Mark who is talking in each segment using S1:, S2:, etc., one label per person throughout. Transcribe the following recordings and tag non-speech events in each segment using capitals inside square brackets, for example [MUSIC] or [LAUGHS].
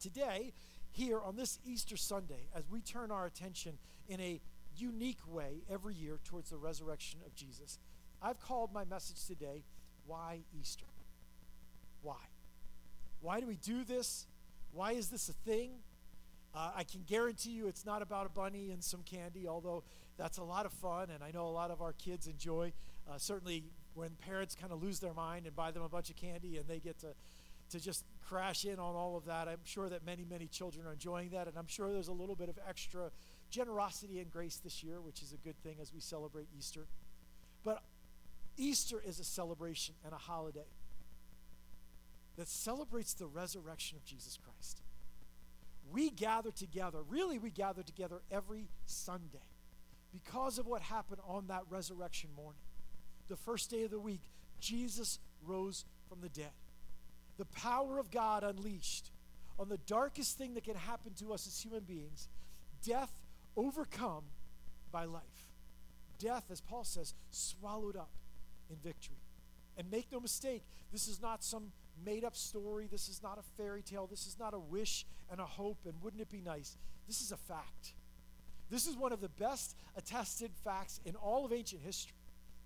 S1: Today, here on this Easter Sunday, as we turn our attention in a unique way every year towards the resurrection of Jesus, I've called my message today, Why Easter? Why? Why do we do this? Why is this a thing? Uh, I can guarantee you it's not about a bunny and some candy, although that's a lot of fun, and I know a lot of our kids enjoy. Uh, certainly, when parents kind of lose their mind and buy them a bunch of candy and they get to, to just crash in on all of that, I'm sure that many, many children are enjoying that, and I'm sure there's a little bit of extra generosity and grace this year, which is a good thing as we celebrate Easter. But Easter is a celebration and a holiday that celebrates the resurrection of Jesus Christ. We gather together, really, we gather together every Sunday because of what happened on that resurrection morning. The first day of the week, Jesus rose from the dead. The power of God unleashed on the darkest thing that can happen to us as human beings death overcome by life. Death, as Paul says, swallowed up in victory. And make no mistake, this is not some made up story. This is not a fairy tale. This is not a wish and a hope, and wouldn't it be nice? This is a fact. This is one of the best attested facts in all of ancient history.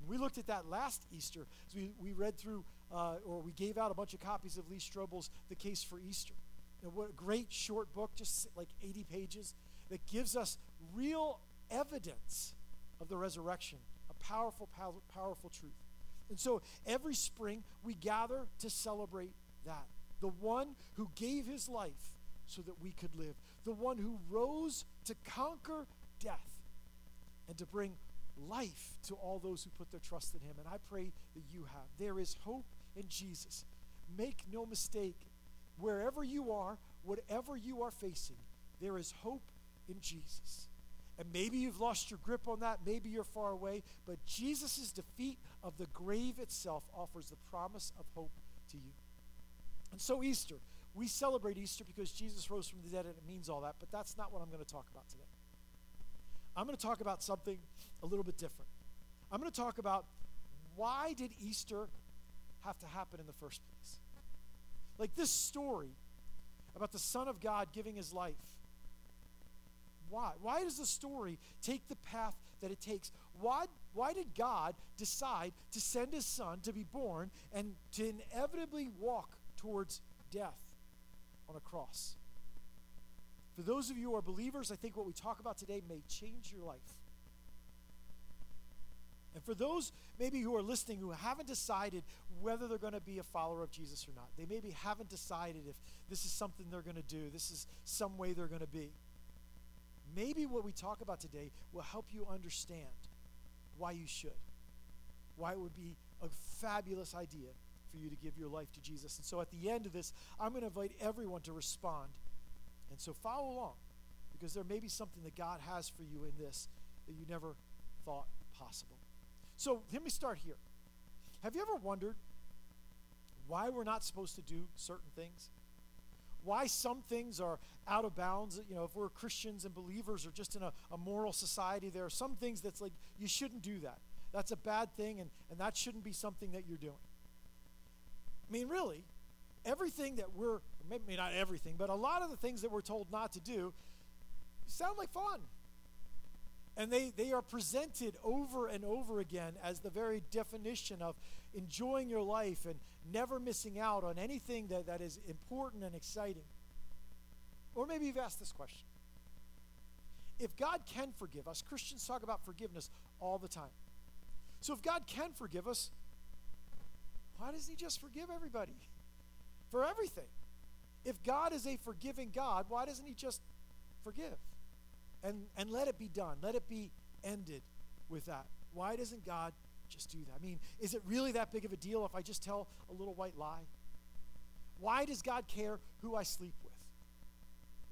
S1: We looked at that last Easter as we, we read through, uh, or we gave out a bunch of copies of Lee Strobel's The Case for Easter. And what a great short book, just like 80 pages, that gives us real evidence of the resurrection, a powerful, pow- powerful truth. And so every spring we gather to celebrate that. The one who gave his life so that we could live, the one who rose to conquer death and to bring life to all those who put their trust in him. And I pray that you have. There is hope in Jesus. Make no mistake, wherever you are, whatever you are facing, there is hope in Jesus. And maybe you've lost your grip on that, maybe you're far away, but Jesus' defeat of the grave itself offers the promise of hope to you. And so, Easter, we celebrate Easter because Jesus rose from the dead and it means all that, but that's not what I'm going to talk about today. I'm going to talk about something a little bit different. I'm going to talk about why did Easter have to happen in the first place? Like this story about the Son of God giving his life. Why? Why does the story take the path that it takes? Why, why did God decide to send his son to be born and to inevitably walk towards death on a cross? For those of you who are believers, I think what we talk about today may change your life. And for those maybe who are listening who haven't decided whether they're going to be a follower of Jesus or not, they maybe haven't decided if this is something they're going to do, this is some way they're going to be. Maybe what we talk about today will help you understand why you should, why it would be a fabulous idea for you to give your life to Jesus. And so at the end of this, I'm going to invite everyone to respond. And so follow along because there may be something that God has for you in this that you never thought possible. So let me start here. Have you ever wondered why we're not supposed to do certain things? Why some things are out of bounds? You know, if we're Christians and believers or just in a, a moral society, there are some things that's like, you shouldn't do that. That's a bad thing, and, and that shouldn't be something that you're doing. I mean, really, everything that we're, maybe not everything, but a lot of the things that we're told not to do sound like fun. And they, they are presented over and over again as the very definition of enjoying your life and never missing out on anything that, that is important and exciting. Or maybe you've asked this question If God can forgive us, Christians talk about forgiveness all the time. So if God can forgive us, why doesn't He just forgive everybody for everything? If God is a forgiving God, why doesn't He just forgive? And, and let it be done. Let it be ended with that. Why doesn't God just do that? I mean, is it really that big of a deal if I just tell a little white lie? Why does God care who I sleep with?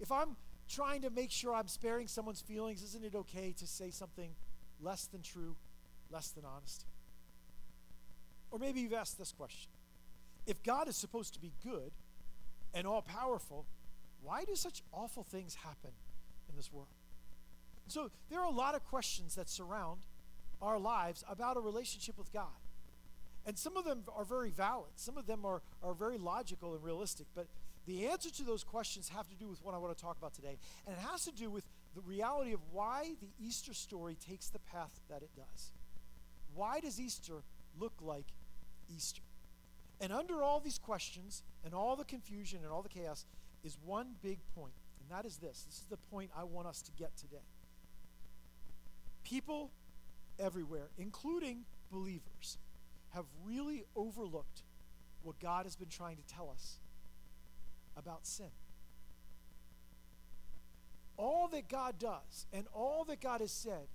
S1: If I'm trying to make sure I'm sparing someone's feelings, isn't it okay to say something less than true, less than honest? Or maybe you've asked this question If God is supposed to be good and all powerful, why do such awful things happen in this world? So there are a lot of questions that surround our lives about a relationship with God. And some of them are very valid, some of them are, are very logical and realistic. But the answer to those questions have to do with what I want to talk about today. And it has to do with the reality of why the Easter story takes the path that it does. Why does Easter look like Easter? And under all these questions and all the confusion and all the chaos is one big point, and that is this. This is the point I want us to get today. People everywhere, including believers, have really overlooked what God has been trying to tell us about sin. All that God does and all that God has said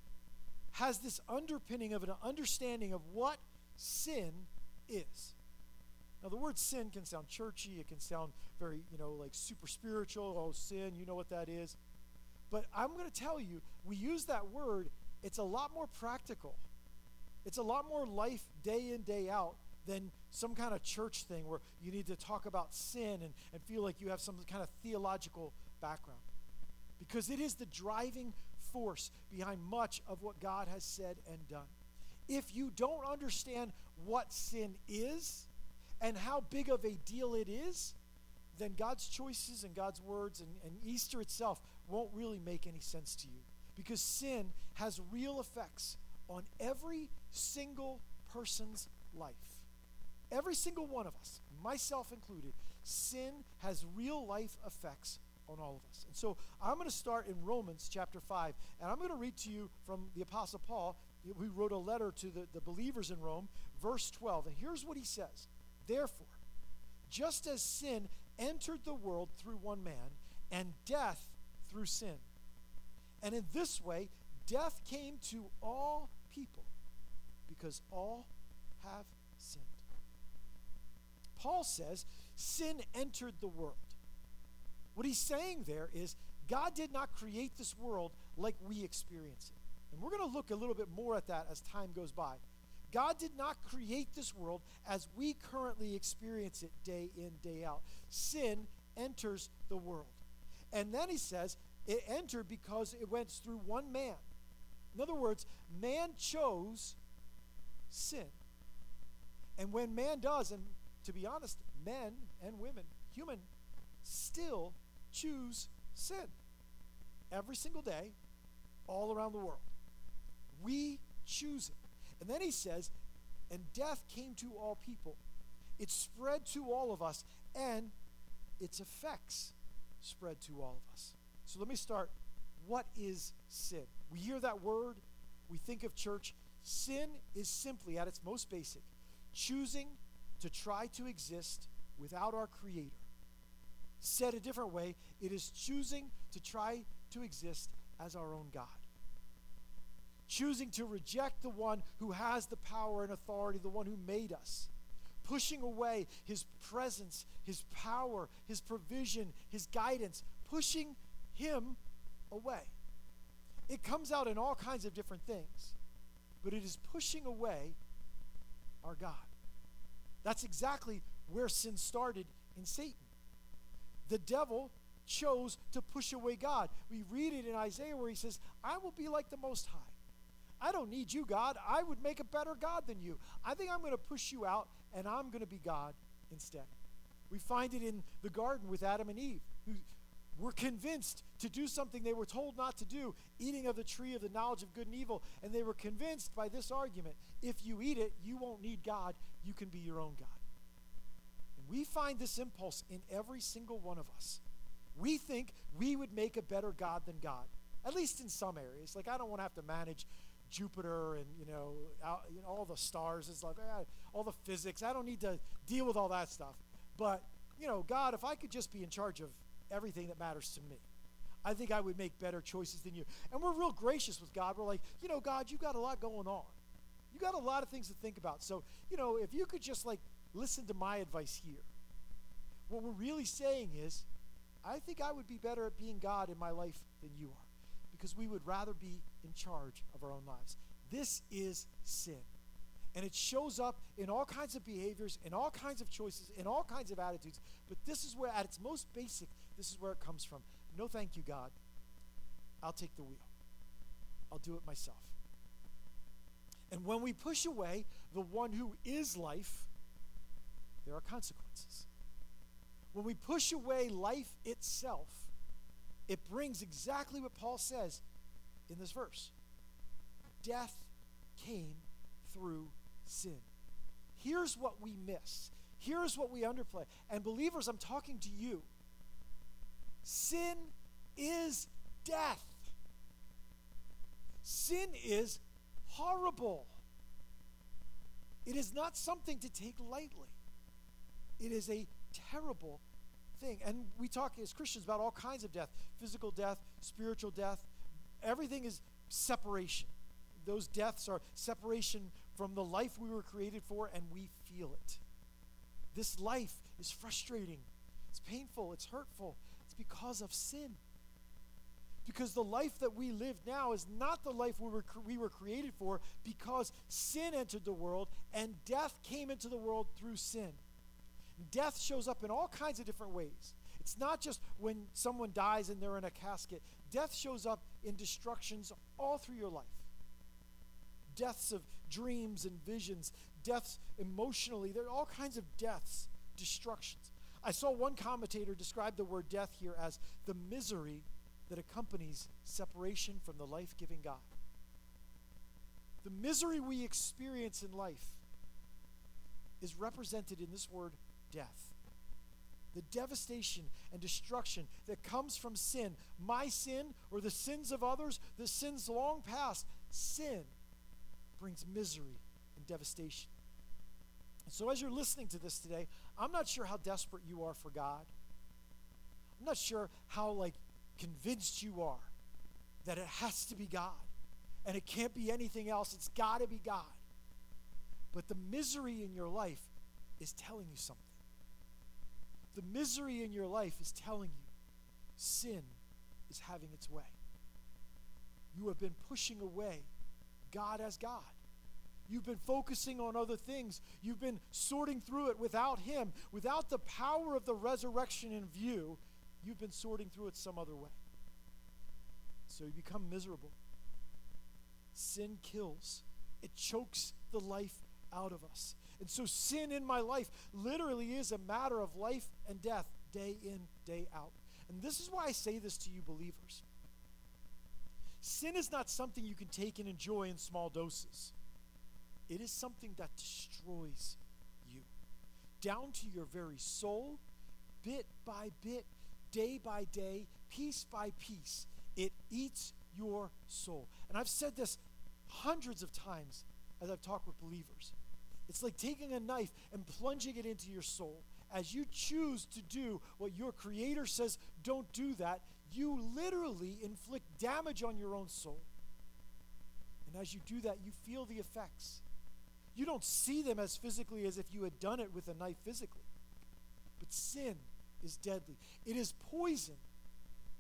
S1: has this underpinning of an understanding of what sin is. Now, the word sin can sound churchy, it can sound very, you know, like super spiritual. Oh, sin, you know what that is. But I'm going to tell you, we use that word, it's a lot more practical. It's a lot more life day in, day out than some kind of church thing where you need to talk about sin and, and feel like you have some kind of theological background. Because it is the driving force behind much of what God has said and done. If you don't understand what sin is and how big of a deal it is, then God's choices and God's words and, and Easter itself won't really make any sense to you. Because sin has real effects on every single person's life. Every single one of us, myself included, sin has real life effects on all of us. And so I'm going to start in Romans chapter 5, and I'm going to read to you from the Apostle Paul, who wrote a letter to the, the believers in Rome, verse 12. And here's what he says Therefore, just as sin entered the world through one man, and death through sin, and in this way, death came to all people because all have sinned. Paul says sin entered the world. What he's saying there is God did not create this world like we experience it. And we're going to look a little bit more at that as time goes by. God did not create this world as we currently experience it day in, day out. Sin enters the world. And then he says it entered because it went through one man. In other words, man chose sin. And when man does, and to be honest, men and women, human, still choose sin every single day, all around the world. We choose it. And then he says, and death came to all people. It spread to all of us, and its effects spread to all of us. So let me start. What is sin? We hear that word, we think of church. Sin is simply, at its most basic, choosing to try to exist without our Creator. Said a different way, it is choosing to try to exist as our own God. Choosing to reject the one who has the power and authority, the one who made us. Pushing away his presence, his power, his provision, his guidance, pushing him away. It comes out in all kinds of different things, but it is pushing away our God. That's exactly where sin started in Satan. The devil chose to push away God. We read it in Isaiah where he says, I will be like the Most High. I don't need you, God. I would make a better God than you. I think I'm going to push you out and I'm going to be God instead. We find it in the garden with Adam and Eve, who were convinced to do something they were told not to do, eating of the tree of the knowledge of good and evil. And they were convinced by this argument if you eat it, you won't need God, you can be your own God. And we find this impulse in every single one of us. We think we would make a better God than God, at least in some areas. Like, I don't want to have to manage Jupiter and you know, all the stars. It's like eh, all the physics. I don't need to deal with all that stuff. But you know, God, if I could just be in charge of everything that matters to me, I think I would make better choices than you. And we're real gracious with God. We're like, you know, God, you've got a lot going on. You got a lot of things to think about. So, you know, if you could just like listen to my advice here. What we're really saying is, I think I would be better at being God in my life than you are because we would rather be in charge of our own lives. This is sin. And it shows up in all kinds of behaviors, in all kinds of choices, in all kinds of attitudes. But this is where, at its most basic, this is where it comes from. No, thank you, God. I'll take the wheel, I'll do it myself. And when we push away the one who is life, there are consequences. when we push away life itself, it brings exactly what Paul says in this verse death came through sin. Here's what we miss. Here's what we underplay. And believers, I'm talking to you. Sin is death. Sin is horrible. It is not something to take lightly. It is a terrible thing. And we talk as Christians about all kinds of death physical death, spiritual death. Everything is separation. Those deaths are separation from the life we were created for, and we feel it. This life is frustrating, it's painful, it's hurtful. Because of sin. Because the life that we live now is not the life we were, we were created for because sin entered the world and death came into the world through sin. Death shows up in all kinds of different ways. It's not just when someone dies and they're in a casket, death shows up in destructions all through your life. Deaths of dreams and visions, deaths emotionally. There are all kinds of deaths, destructions. I saw one commentator describe the word death here as the misery that accompanies separation from the life giving God. The misery we experience in life is represented in this word death. The devastation and destruction that comes from sin, my sin or the sins of others, the sins long past, sin brings misery and devastation. So, as you're listening to this today, I'm not sure how desperate you are for God. I'm not sure how, like, convinced you are that it has to be God and it can't be anything else. It's got to be God. But the misery in your life is telling you something. The misery in your life is telling you sin is having its way. You have been pushing away God as God. You've been focusing on other things. You've been sorting through it without Him, without the power of the resurrection in view. You've been sorting through it some other way. So you become miserable. Sin kills, it chokes the life out of us. And so, sin in my life literally is a matter of life and death, day in, day out. And this is why I say this to you, believers. Sin is not something you can take and enjoy in small doses, it is something that destroys you down to your very soul, bit by bit, day by day, piece by piece. It eats your soul. And I've said this hundreds of times as I've talked with believers. It's like taking a knife and plunging it into your soul. As you choose to do what your Creator says, don't do that, you literally inflict damage on your own soul. And as you do that, you feel the effects. You don't see them as physically as if you had done it with a knife physically. But sin is deadly, it is poison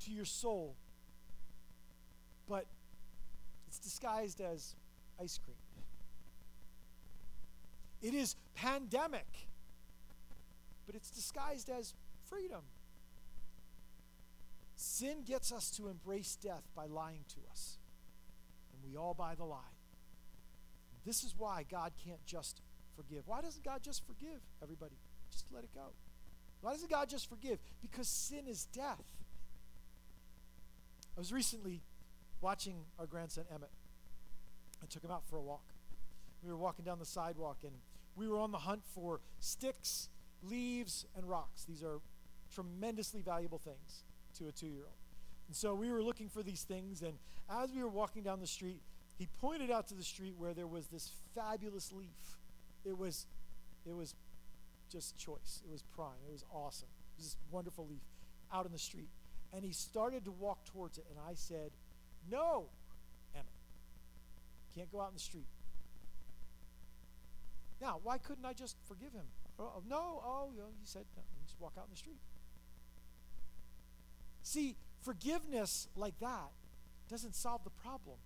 S1: to your soul. But it's disguised as ice cream. It is pandemic, but it's disguised as freedom. Sin gets us to embrace death by lying to us, and we all buy the lie. This is why God can't just forgive. Why doesn't God just forgive everybody? Just let it go. Why doesn't God just forgive? Because sin is death. I was recently watching our grandson Emmett. I took him out for a walk. We were walking down the sidewalk, and we were on the hunt for sticks, leaves, and rocks. These are tremendously valuable things to a two year old. And so we were looking for these things, and as we were walking down the street, he pointed out to the street where there was this fabulous leaf. It was, it was just choice. It was prime. It was awesome. It was this wonderful leaf out in the street. And he started to walk towards it, and I said, No, Emmett, can't go out in the street. Now, why couldn't I just forgive him? Oh, oh no, oh, you, know, you said no, just walk out in the street. See, forgiveness like that doesn't solve the problem.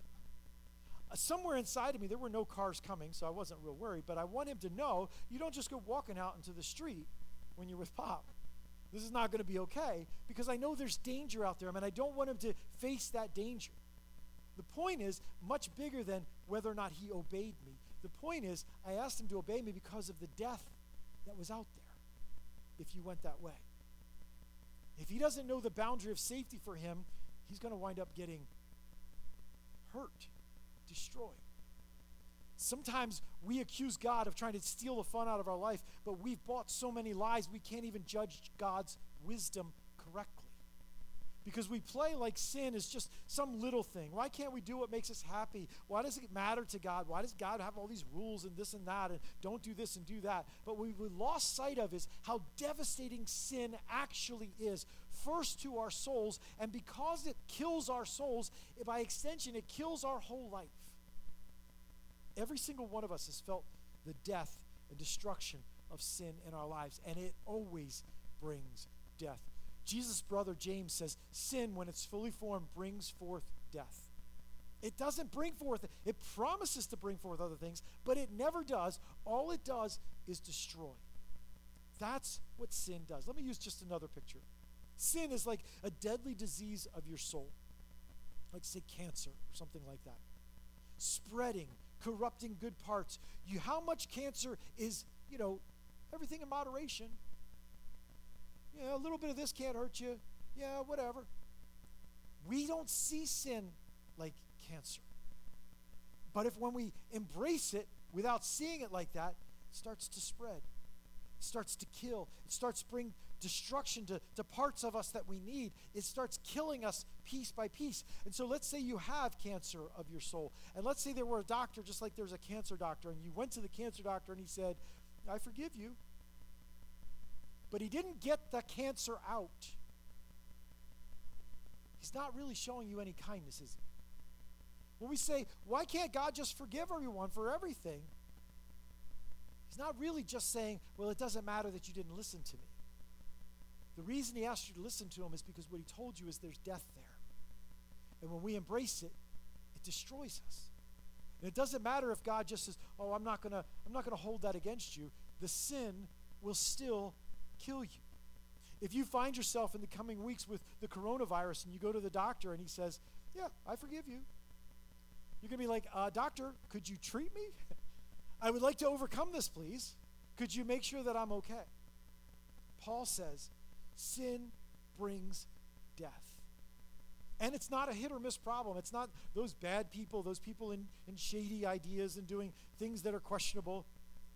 S1: Somewhere inside of me, there were no cars coming, so I wasn't real worried, but I want him to know you don't just go walking out into the street when you're with Pop. This is not going to be okay because I know there's danger out there, I mean, I don't want him to face that danger. The point is much bigger than whether or not he obeyed me. The point is, I asked him to obey me because of the death that was out there if you went that way. if he doesn't know the boundary of safety for him, he's going to wind up getting hurt, destroyed. Sometimes we accuse God of trying to steal the fun out of our life, but we've bought so many lies we can't even judge God's wisdom correctly. Because we play like sin is just some little thing. Why can't we do what makes us happy? Why does it matter to God? Why does God have all these rules and this and that and don't do this and do that? But what we lost sight of is how devastating sin actually is. First to our souls, and because it kills our souls, by extension, it kills our whole life. Every single one of us has felt the death and destruction of sin in our lives, and it always brings death. Jesus' brother James says, Sin, when it's fully formed, brings forth death. It doesn't bring forth, it promises to bring forth other things, but it never does. All it does is destroy. That's what sin does. Let me use just another picture. Sin is like a deadly disease of your soul, like, say, cancer or something like that, spreading, corrupting good parts. You, how much cancer is, you know, everything in moderation yeah, a little bit of this can't hurt you. Yeah, whatever. We don't see sin like cancer. But if when we embrace it without seeing it like that, it starts to spread. It starts to kill. It starts bring destruction to, to parts of us that we need. It starts killing us piece by piece. And so let's say you have cancer of your soul. And let's say there were a doctor, just like there's a cancer doctor, and you went to the cancer doctor and he said, I forgive you but he didn't get the cancer out. He's not really showing you any kindness, is he? When we say, why can't God just forgive everyone for everything? He's not really just saying, well, it doesn't matter that you didn't listen to me. The reason he asked you to listen to him is because what he told you is there's death there. And when we embrace it, it destroys us. And it doesn't matter if God just says, "Oh, I'm not going to I'm not going to hold that against you." The sin will still kill you. If you find yourself in the coming weeks with the coronavirus and you go to the doctor and he says, Yeah, I forgive you, you're going to be like, uh, Doctor, could you treat me? [LAUGHS] I would like to overcome this, please. Could you make sure that I'm okay? Paul says, Sin brings death. And it's not a hit or miss problem. It's not those bad people, those people in, in shady ideas and doing things that are questionable.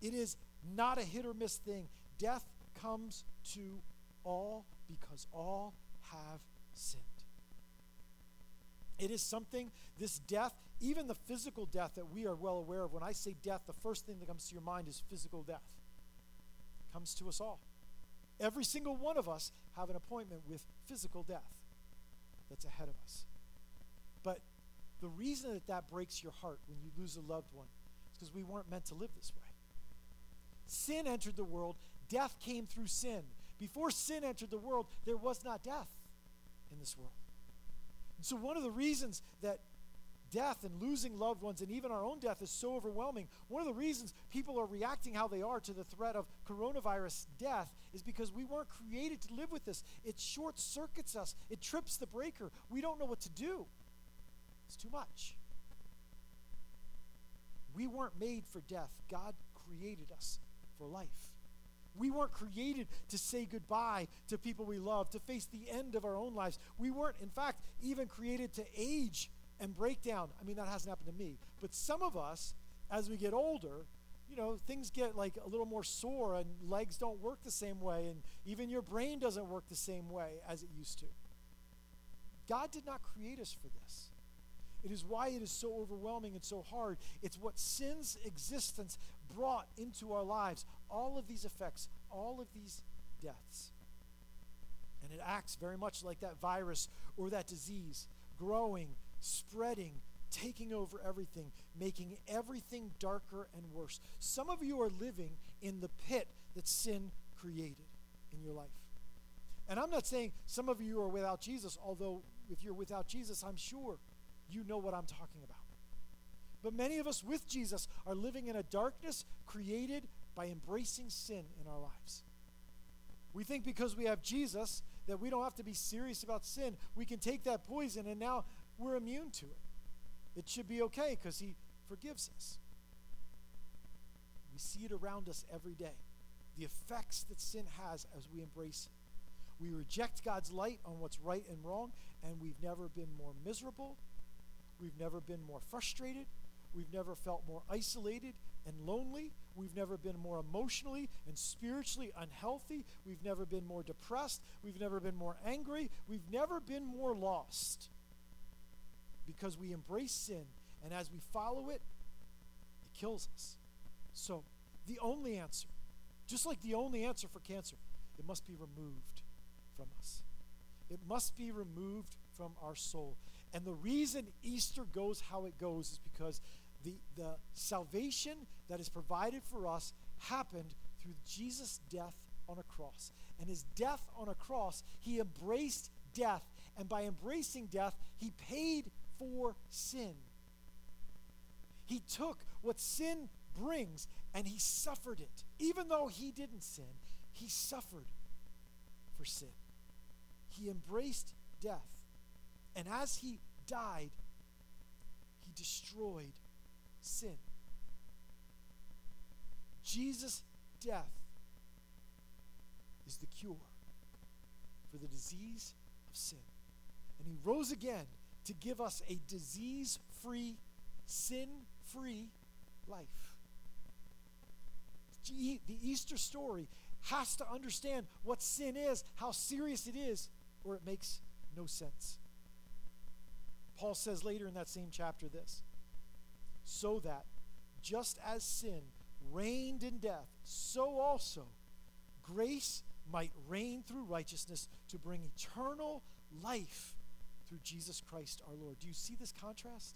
S1: It is not a hit or miss thing. Death comes to all because all have sinned. It is something, this death, even the physical death that we are well aware of. When I say death, the first thing that comes to your mind is physical death. It comes to us all. Every single one of us have an appointment with physical death that's ahead of us. But the reason that that breaks your heart when you lose a loved one is because we weren't meant to live this way. Sin entered the world, death came through sin. Before sin entered the world, there was not death in this world. And so, one of the reasons that death and losing loved ones and even our own death is so overwhelming, one of the reasons people are reacting how they are to the threat of coronavirus death is because we weren't created to live with this. It short circuits us, it trips the breaker. We don't know what to do. It's too much. We weren't made for death, God created us for life. We weren't created to say goodbye to people we love, to face the end of our own lives. We weren't, in fact, even created to age and break down. I mean, that hasn't happened to me. But some of us, as we get older, you know, things get like a little more sore and legs don't work the same way, and even your brain doesn't work the same way as it used to. God did not create us for this. It is why it is so overwhelming and so hard. It's what sin's existence brought into our lives. All of these effects, all of these deaths. And it acts very much like that virus or that disease, growing, spreading, taking over everything, making everything darker and worse. Some of you are living in the pit that sin created in your life. And I'm not saying some of you are without Jesus, although if you're without Jesus, I'm sure you know what I'm talking about. But many of us with Jesus are living in a darkness created by embracing sin in our lives. We think because we have Jesus that we don't have to be serious about sin. We can take that poison and now we're immune to it. It should be okay because He forgives us. We see it around us every day. The effects that sin has as we embrace it. We reject God's light on what's right and wrong, and we've never been more miserable. We've never been more frustrated. We've never felt more isolated and lonely. We've never been more emotionally and spiritually unhealthy. We've never been more depressed. We've never been more angry. We've never been more lost because we embrace sin, and as we follow it, it kills us. So, the only answer, just like the only answer for cancer, it must be removed from us. It must be removed from our soul. And the reason Easter goes how it goes is because the, the salvation that is provided for us happened through Jesus' death on a cross. And his death on a cross, he embraced death. And by embracing death, he paid for sin. He took what sin brings and he suffered it. Even though he didn't sin, he suffered for sin. He embraced death. And as he died, he destroyed sin. Jesus' death is the cure for the disease of sin. And he rose again to give us a disease free, sin free life. The Easter story has to understand what sin is, how serious it is, or it makes no sense. Paul says later in that same chapter this so that just as sin reigned in death, so also grace might reign through righteousness to bring eternal life through Jesus Christ our Lord. Do you see this contrast?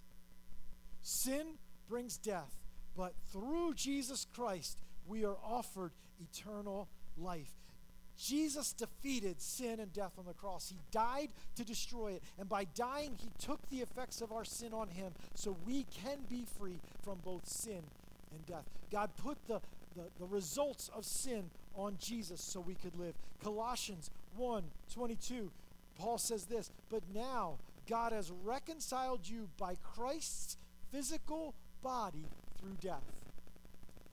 S1: Sin brings death, but through Jesus Christ we are offered eternal life. Jesus defeated sin and death on the cross. He died to destroy it. And by dying, he took the effects of our sin on him so we can be free from both sin and death. God put the, the, the results of sin on Jesus so we could live. Colossians 1 22, Paul says this, but now God has reconciled you by Christ's physical body through death.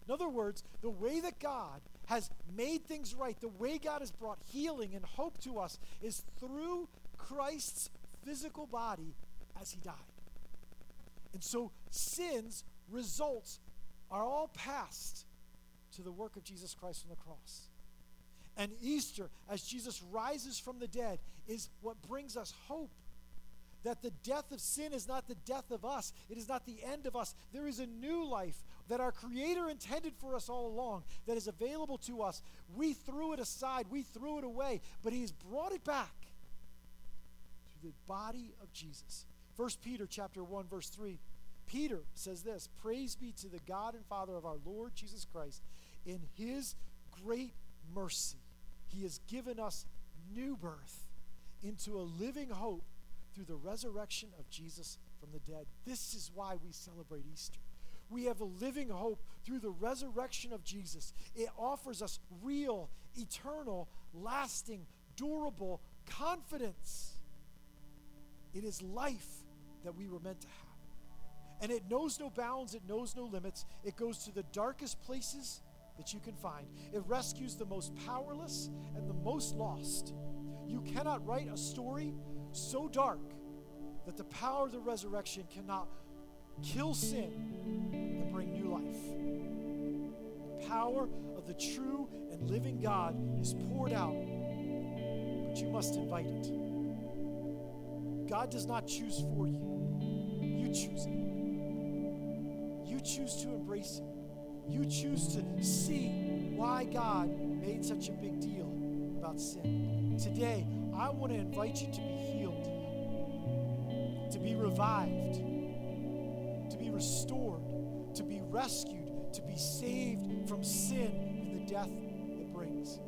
S1: In other words, the way that God has made things right, the way God has brought healing and hope to us is through Christ's physical body as he died. And so sin's results are all passed to the work of Jesus Christ on the cross. And Easter, as Jesus rises from the dead, is what brings us hope that the death of sin is not the death of us, it is not the end of us. There is a new life that our Creator intended for us all along that is available to us. We threw it aside, we threw it away, but He has brought it back through the body of Jesus. 1 Peter chapter 1 verse 3 Peter says this, "Praise be to the God and Father of our Lord Jesus Christ. In his great mercy, he has given us new birth into a living hope through the resurrection of Jesus from the dead. This is why we celebrate Easter. We have a living hope through the resurrection of Jesus. It offers us real, eternal, lasting, durable confidence. It is life that we were meant to have. And it knows no bounds, it knows no limits. It goes to the darkest places that you can find. It rescues the most powerless and the most lost. You cannot write a story so dark that the power of the resurrection cannot kill sin and bring new life. The power of the true and living God is poured out, but you must invite it. God does not choose for you, you choose it. You choose to embrace it. You choose to see why God made such a big deal about sin. Today, I want to invite you to be healed, to be revived, to be restored, to be rescued, to be saved from sin and the death it brings.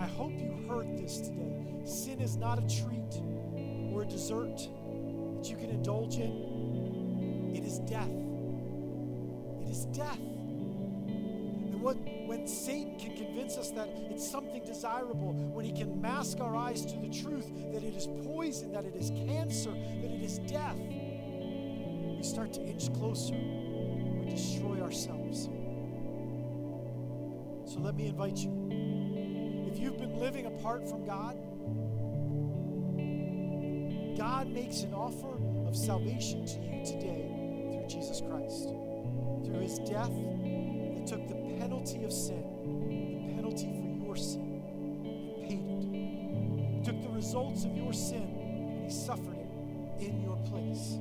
S1: I hope you heard this today. Sin is not a treat or a dessert that you can indulge in, it is death. Is death. And what, when Satan can convince us that it's something desirable, when he can mask our eyes to the truth that it is poison, that it is cancer, that it is death, we start to inch closer. We destroy ourselves. So let me invite you If you've been living apart from God, God makes an offer of salvation to you today through Jesus Christ. Through his death that took the penalty of sin, the penalty for your sin, and paid it. He took the results of your sin and he suffered it in your place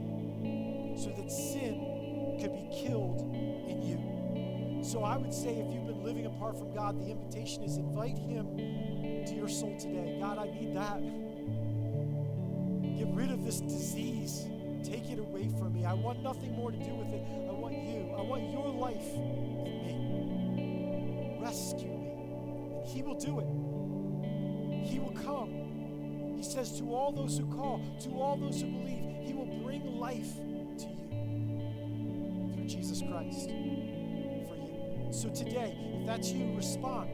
S1: so that sin could be killed in you. So I would say if you've been living apart from God, the invitation is invite him to your soul today. God, I need that. Get rid of this disease. Take it away from me. I want nothing more to do with it. I I want your life in me. Rescue me. And He will do it. He will come. He says to all those who call, to all those who believe, He will bring life to you through Jesus Christ for you. So today, if that's you, respond.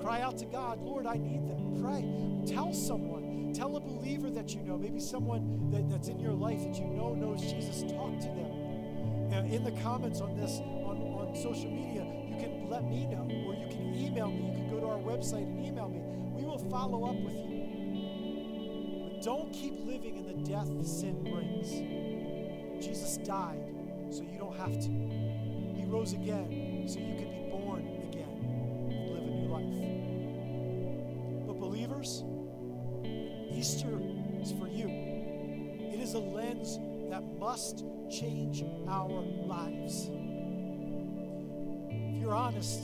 S1: Cry out to God, Lord, I need that. Pray. Tell someone. Tell a believer that you know, maybe someone that, that's in your life that you know knows Jesus. Talk to them. Uh, in the comments on this, on, on social media, you can let me know, or you can email me. You can go to our website and email me. We will follow up with you. But don't keep living in the death sin brings. Jesus died so you don't have to. He rose again so you can be born again and live a new life. But believers, Easter is for you. It is a lens that must change our lives. If you're honest,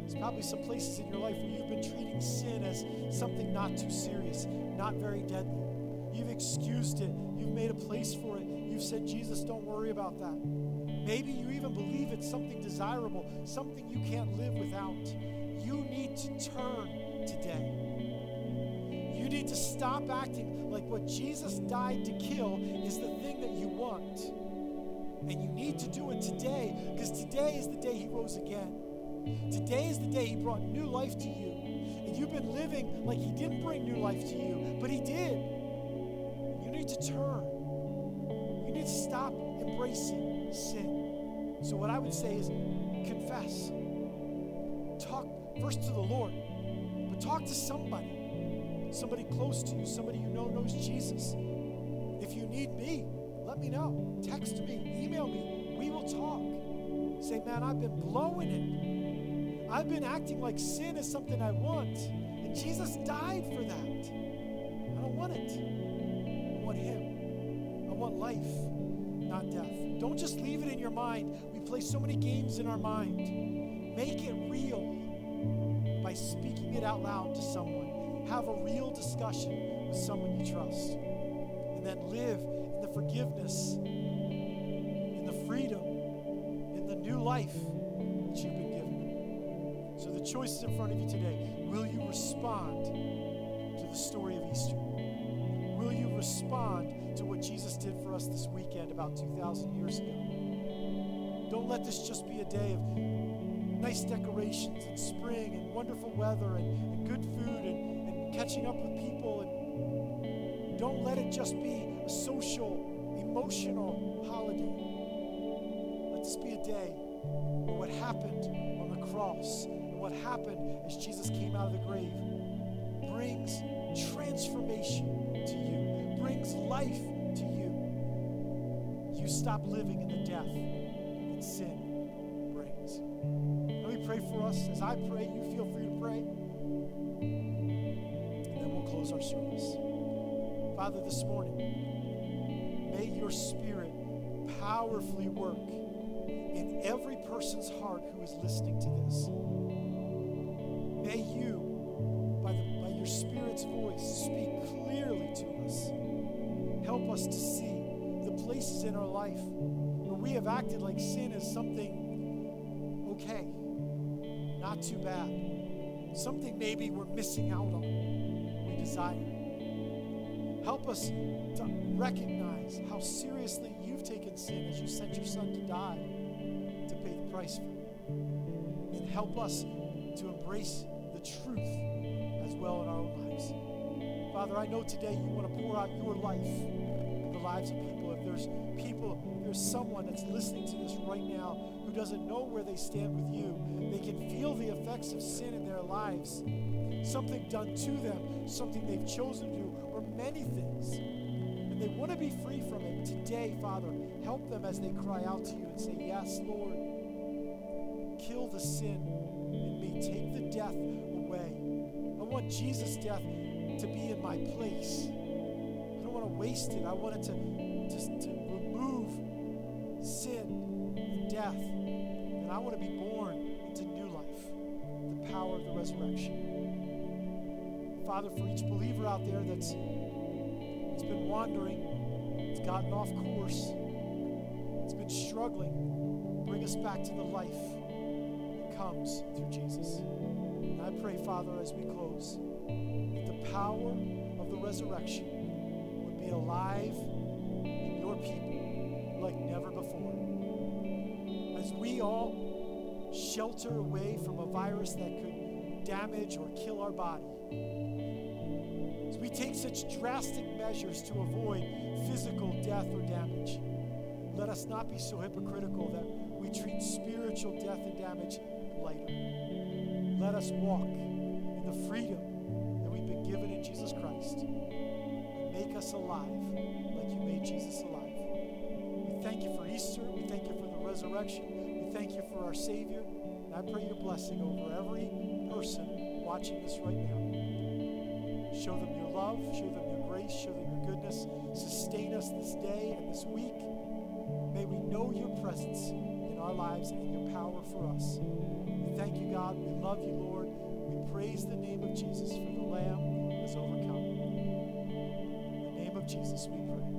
S1: there's probably some places in your life where you've been treating sin as something not too serious, not very deadly. You've excused it, you've made a place for it. You've said, Jesus, don't worry about that. Maybe you even believe it's something desirable, something you can't live without. You need to turn today. Need to stop acting like what Jesus died to kill is the thing that you want. And you need to do it today because today is the day He rose again. Today is the day He brought new life to you. And you've been living like He didn't bring new life to you, but He did. You need to turn. You need to stop embracing sin. So, what I would say is confess. Talk first to the Lord, but talk to somebody. Somebody close to you, somebody you know knows Jesus. If you need me, let me know. Text me, email me. We will talk. Say, man, I've been blowing it. I've been acting like sin is something I want. And Jesus died for that. I don't want it. I want Him. I want life, not death. Don't just leave it in your mind. We play so many games in our mind. Make it real by speaking it out loud to someone. Have a real discussion with someone you trust. And then live in the forgiveness, in the freedom, in the new life that you've been given. So the choice is in front of you today. Will you respond to the story of Easter? Will you respond to what Jesus did for us this weekend about 2,000 years ago? Don't let this just be a day of nice decorations and spring and wonderful weather and, and good food and, and catching up with people. And don't let it just be a social, emotional holiday. Let this be a day where what happened on the cross and what happened as Jesus came out of the grave brings transformation to you, brings life to you. You stop living in the death that sin brings. Let me pray for us. As I pray, you feel free to pray. We'll close our service. Father, this morning, may your spirit powerfully work in every person's heart who is listening to this. May you, by, the, by your spirit's voice, speak clearly to us. Help us to see the places in our life where we have acted like sin is something okay, not too bad, something maybe we're missing out on, desire. Help us to recognize how seriously you've taken sin as you sent your son to die to pay the price for it. And help us to embrace the truth as well in our own lives. Father, I know today you want to pour out your life, in the lives of people. If there's people, there's someone that's listening to this right now who doesn't know where they stand with you, they can feel the effects of sin in their lives, something done to them, something they've chosen to do, or many things. And they want to be free from it. Today, Father, help them as they cry out to you and say, Yes, Lord, kill the sin in me, take the death away. I want Jesus' death to be in my place. I don't want to waste it. I want it to, to, to I want to be born into new life, the power of the resurrection. Father, for each believer out there that's, that's been wandering, it's gotten off course, it's been struggling, bring us back to the life that comes through Jesus. And I pray, Father, as we close, that the power of the resurrection would be alive in your people like never before. As we all shelter away from a virus that could damage or kill our body, as we take such drastic measures to avoid physical death or damage, let us not be so hypocritical that we treat spiritual death and damage lighter. Let us walk in the freedom that we've been given in Jesus Christ and make us alive like you made Jesus alive. We thank you for Easter. We thank you for resurrection. We thank you for our Savior. And I pray your blessing over every person watching this right now. Show them your love, show them your grace, show them your goodness. Sustain us this day and this week. May we know your presence in our lives and your power for us. We thank you, God. We love you, Lord. We praise the name of Jesus for the Lamb has overcome. In the name of Jesus, we pray.